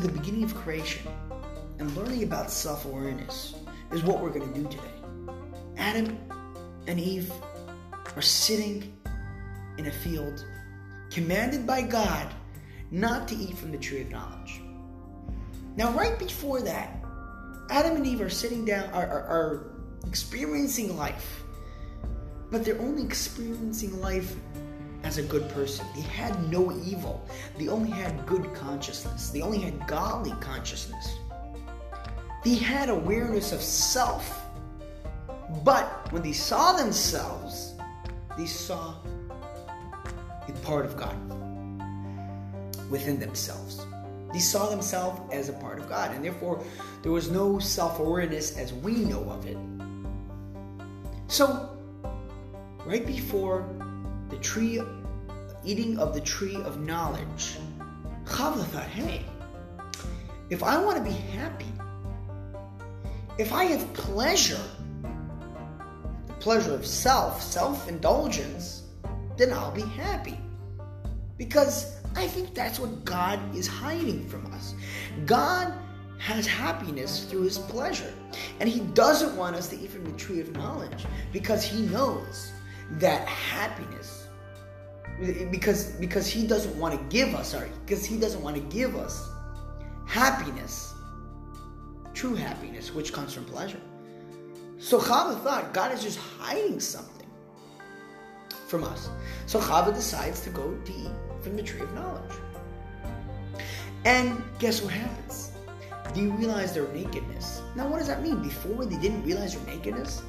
to the beginning of creation and learning about self awareness is what we're going to do today. Adam and Eve are sitting in a field commanded by God not to eat from the tree of knowledge. Now, right before that, Adam and Eve are sitting down, are, are, are experiencing life, but they're only experiencing life as a good person. They had no evil. They only had good consciousness. They only had godly consciousness. They had awareness of self. But when they saw themselves, they saw a part of God within themselves. They saw themselves as a part of God, and therefore there was no self awareness as we know of it. So, right before the tree, eating of the tree of knowledge, Chava thought, hey, if I want to be happy, if I have pleasure, the pleasure of self, self indulgence, then I'll be happy. Because I think that's what God is hiding from us. God has happiness through his pleasure. And he doesn't want us to eat from the tree of knowledge because he knows that happiness. Because because he doesn't want to give us sorry because he doesn't want to give us happiness true happiness which comes from pleasure. So Chava thought God is just hiding something from us. So Chava decides to go eat from the tree of knowledge. And guess what happens? You realize their nakedness. Now what does that mean? Before they didn't realize their nakedness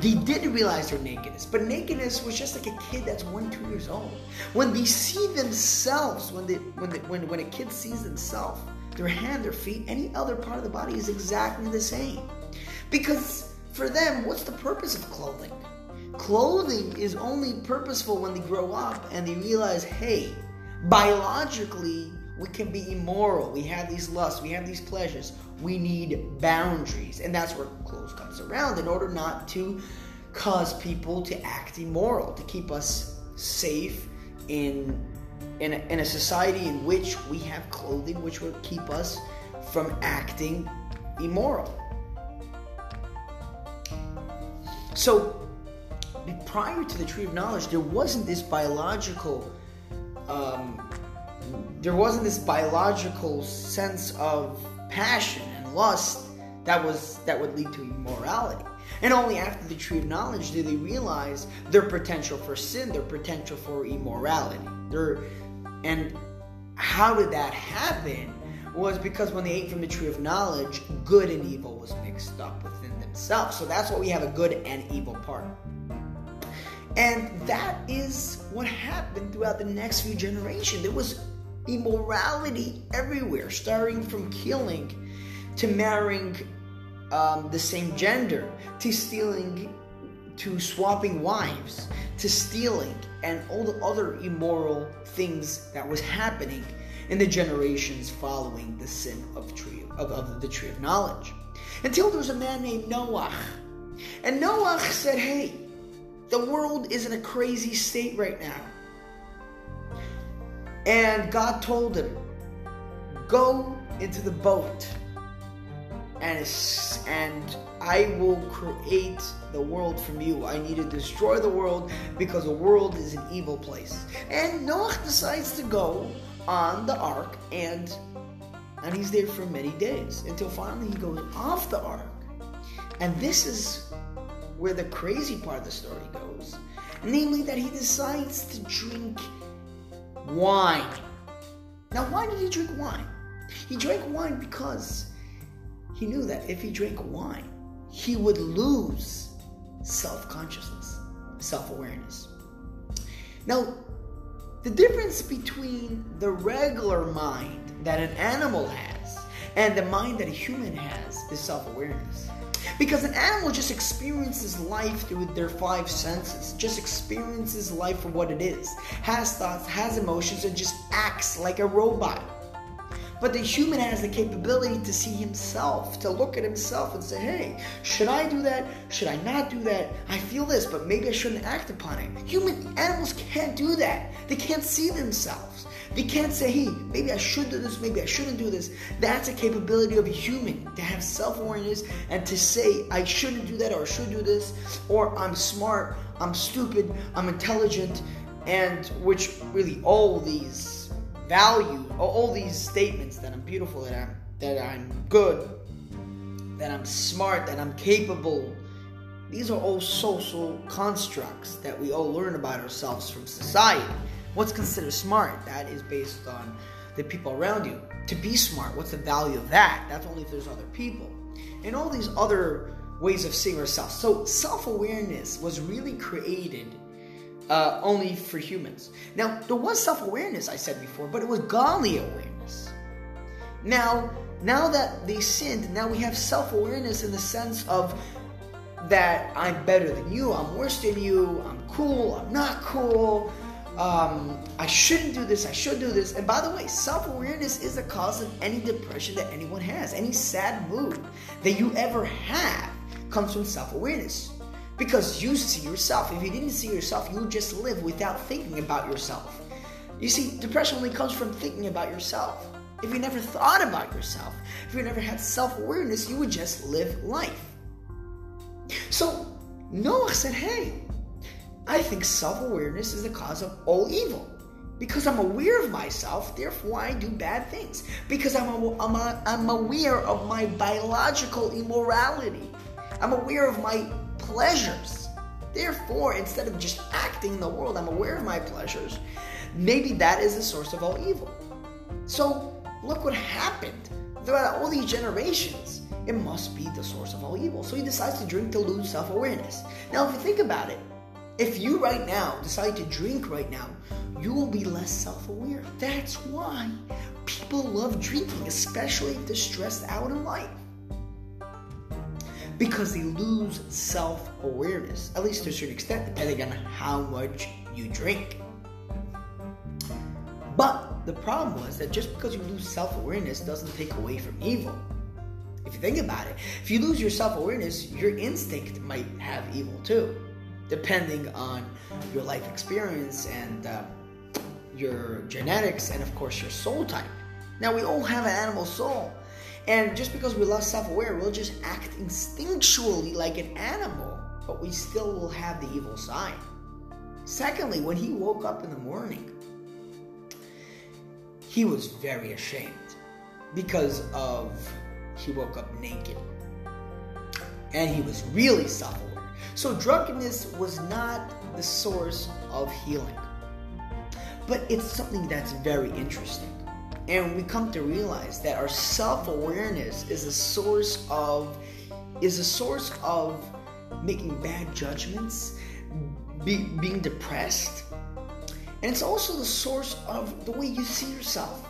they didn't realize their nakedness, but nakedness was just like a kid that's one, two years old. When they see themselves, when they, when they, when when a kid sees themselves, their hand, their feet, any other part of the body is exactly the same. Because for them, what's the purpose of clothing? Clothing is only purposeful when they grow up and they realize, hey, biologically, we can be immoral. We have these lusts, we have these pleasures. We need boundaries. And that's where clothes comes around in order not to cause people to act immoral, to keep us safe in in a, in a society in which we have clothing which will keep us from acting immoral. So, prior to the tree of knowledge, there wasn't this biological um, there wasn't this biological sense of passion lust that was that would lead to immorality. And only after the tree of knowledge did they realize their potential for sin, their potential for immorality. Their, and how did that happen? Was because when they ate from the tree of knowledge, good and evil was mixed up within themselves. So that's why we have a good and evil part. And that is what happened throughout the next few generations. There was immorality everywhere, starting from killing to marrying um, the same gender, to stealing, to swapping wives, to stealing, and all the other immoral things that was happening in the generations following the sin of tree of, of the tree of knowledge. Until there was a man named Noah. And Noah said, Hey, the world is in a crazy state right now. And God told him, Go into the boat and, and I will create the world from you. I need to destroy the world because the world is an evil place. And Noah decides to go on the ark and and he's there for many days until finally he goes off the ark. And this is where the crazy part of the story goes. Namely that he decides to drink wine. Now, why did he drink wine? He drank wine because he knew that if he drank wine, he would lose self consciousness, self awareness. Now, the difference between the regular mind that an animal has and the mind that a human has is self awareness. Because an animal just experiences life through their five senses, just experiences life for what it is, has thoughts, has emotions, and just acts like a robot. But the human has the capability to see himself, to look at himself and say, hey, should I do that? Should I not do that? I feel this, but maybe I shouldn't act upon it. Human animals can't do that. They can't see themselves. They can't say, hey, maybe I should do this, maybe I shouldn't do this. That's a capability of a human to have self awareness and to say, I shouldn't do that or I should do this, or I'm smart, I'm stupid, I'm intelligent, and which really all these value, all these statements that I'm beautiful, that I'm that I'm good, that I'm smart, that I'm capable. These are all social constructs that we all learn about ourselves from society. What's considered smart? That is based on the people around you. To be smart, what's the value of that? That's only if there's other people. And all these other ways of seeing ourselves. So self awareness was really created uh, only for humans. Now, there was self awareness, I said before, but it was godly awareness. Now, now that they sinned, now we have self awareness in the sense of that I'm better than you, I'm worse than you, I'm cool, I'm not cool, um, I shouldn't do this, I should do this. And by the way, self awareness is the cause of any depression that anyone has, any sad mood that you ever have comes from self awareness. Because you see yourself. If you didn't see yourself, you would just live without thinking about yourself. You see, depression only comes from thinking about yourself. If you never thought about yourself, if you never had self awareness, you would just live life. So Noah said, Hey, I think self awareness is the cause of all evil. Because I'm aware of myself, therefore I do bad things. Because I'm, a, I'm, a, I'm aware of my biological immorality. I'm aware of my pleasures. Therefore, instead of just acting in the world, I'm aware of my pleasures. Maybe that is the source of all evil. So, look what happened throughout all these generations. It must be the source of all evil. So he decides to drink to lose self awareness. Now, if you think about it, if you right now decide to drink right now, you will be less self aware. That's why people love drinking, especially if they're stressed out in life because they lose self awareness, at least to a certain extent, depending on how much you drink. But the problem was that just because you lose self awareness doesn't take away from evil. If you think about it, if you lose your self awareness, your instinct might have evil too, depending on your life experience and uh, your genetics, and of course, your soul type. Now, we all have an animal soul. And just because we lost self aware, we'll just act instinctually like an animal, but we still will have the evil side. Secondly, when he woke up in the morning, he was very ashamed because of he woke up naked. And he was really self aware. So, drunkenness was not the source of healing. But it's something that's very interesting. And we come to realize that our self-awareness is a source of is a source of making bad judgments, be, being depressed, and it's also the source of the way you see yourself.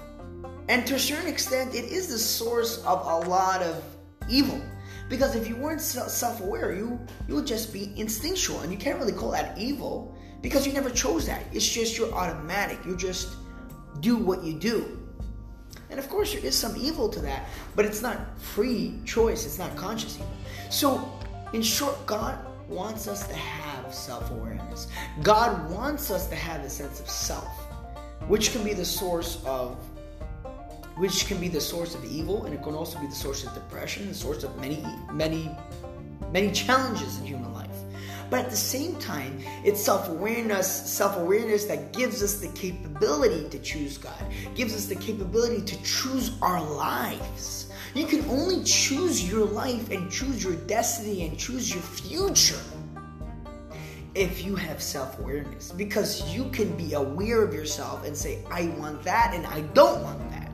And to a certain extent, it is the source of a lot of evil. Because if you weren't self-aware, you you would just be instinctual, and you can't really call that evil because you never chose that. It's just you're automatic. You just do what you do. And of course, there is some evil to that, but it's not free choice, it's not conscious evil. So, in short, God wants us to have self awareness. God wants us to have a sense of self, which can be the source of which can be the source of evil and it can also be the source of depression the source of many many many challenges in human life but at the same time, it's self-awareness, self-awareness that gives us the capability to choose God, gives us the capability to choose our lives. You can only choose your life and choose your destiny and choose your future if you have self awareness because you can be aware of yourself and say, I want that and I don't want that.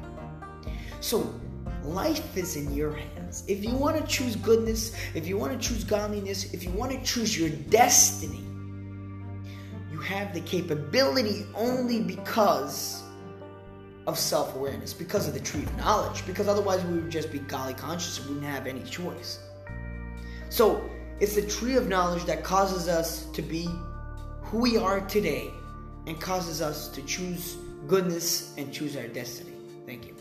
So, life is in your hands. If you want to choose goodness, if you want to choose godliness, if you want to choose your destiny, you have the capability only because of self awareness, because of the tree of knowledge, because otherwise we would just be golly conscious and we wouldn't have any choice. So, it's the tree of knowledge that causes us to be who we are today and causes us to choose goodness and choose our destiny. Thank you.